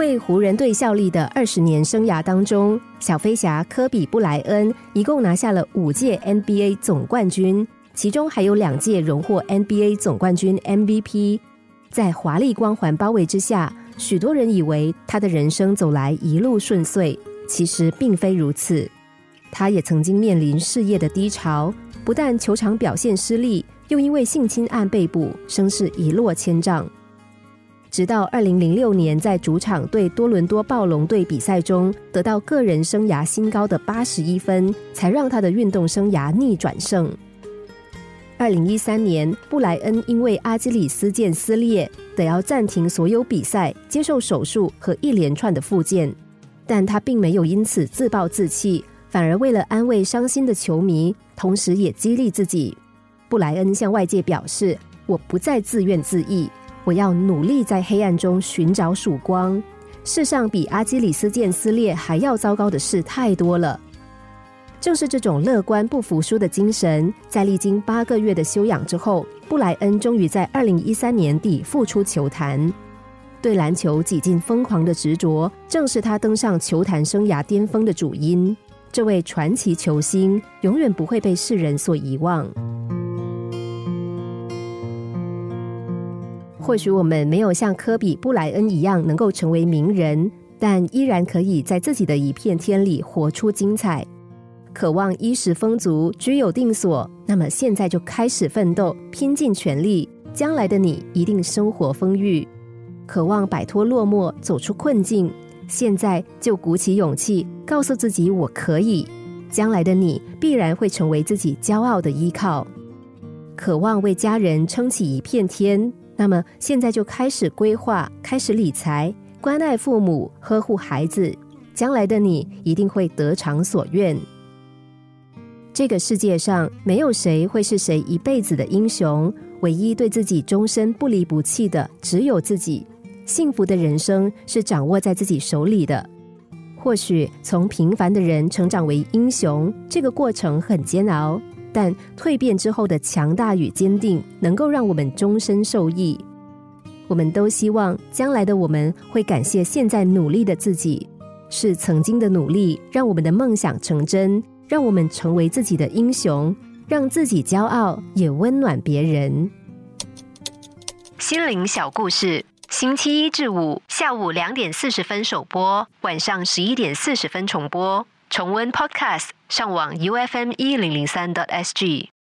为湖人队效力的二十年生涯当中，小飞侠科比布莱恩一共拿下了五届 NBA 总冠军，其中还有两届荣获 NBA 总冠军 MVP。在华丽光环包围之下，许多人以为他的人生走来一路顺遂，其实并非如此。他也曾经面临事业的低潮，不但球场表现失利，又因为性侵案被捕，声势一落千丈。直到二零零六年，在主场对多伦多暴龙队比赛中，得到个人生涯新高的八十一分，才让他的运动生涯逆转胜。二零一三年，布莱恩因为阿基里斯腱撕裂，得要暂停所有比赛，接受手术和一连串的复健。但他并没有因此自暴自弃，反而为了安慰伤心的球迷，同时也激励自己。布莱恩向外界表示：“我不再自怨自艾。”我要努力在黑暗中寻找曙光。世上比阿基里斯腱撕裂还要糟糕的事太多了。正是这种乐观不服输的精神，在历经八个月的休养之后，布莱恩终于在二零一三年底复出球坛。对篮球几近疯狂的执着，正是他登上球坛生涯巅峰的主因。这位传奇球星永远不会被世人所遗忘。或许我们没有像科比布莱恩一样能够成为名人，但依然可以在自己的一片天里活出精彩。渴望衣食丰足、居有定所，那么现在就开始奋斗，拼尽全力，将来的你一定生活丰裕。渴望摆脱落寞、走出困境，现在就鼓起勇气，告诉自己我可以。将来的你必然会成为自己骄傲的依靠。渴望为家人撑起一片天。那么现在就开始规划，开始理财，关爱父母，呵护孩子，将来的你一定会得偿所愿。这个世界上没有谁会是谁一辈子的英雄，唯一对自己终身不离不弃的只有自己。幸福的人生是掌握在自己手里的。或许从平凡的人成长为英雄，这个过程很煎熬。但蜕变之后的强大与坚定，能够让我们终身受益。我们都希望将来的我们会感谢现在努力的自己，是曾经的努力让我们的梦想成真，让我们成为自己的英雄，让自己骄傲，也温暖别人。心灵小故事，星期一至五下午两点四十分首播，晚上十一点四十分重播。重温 Podcast，上网 U F M 一零零三 dot S G。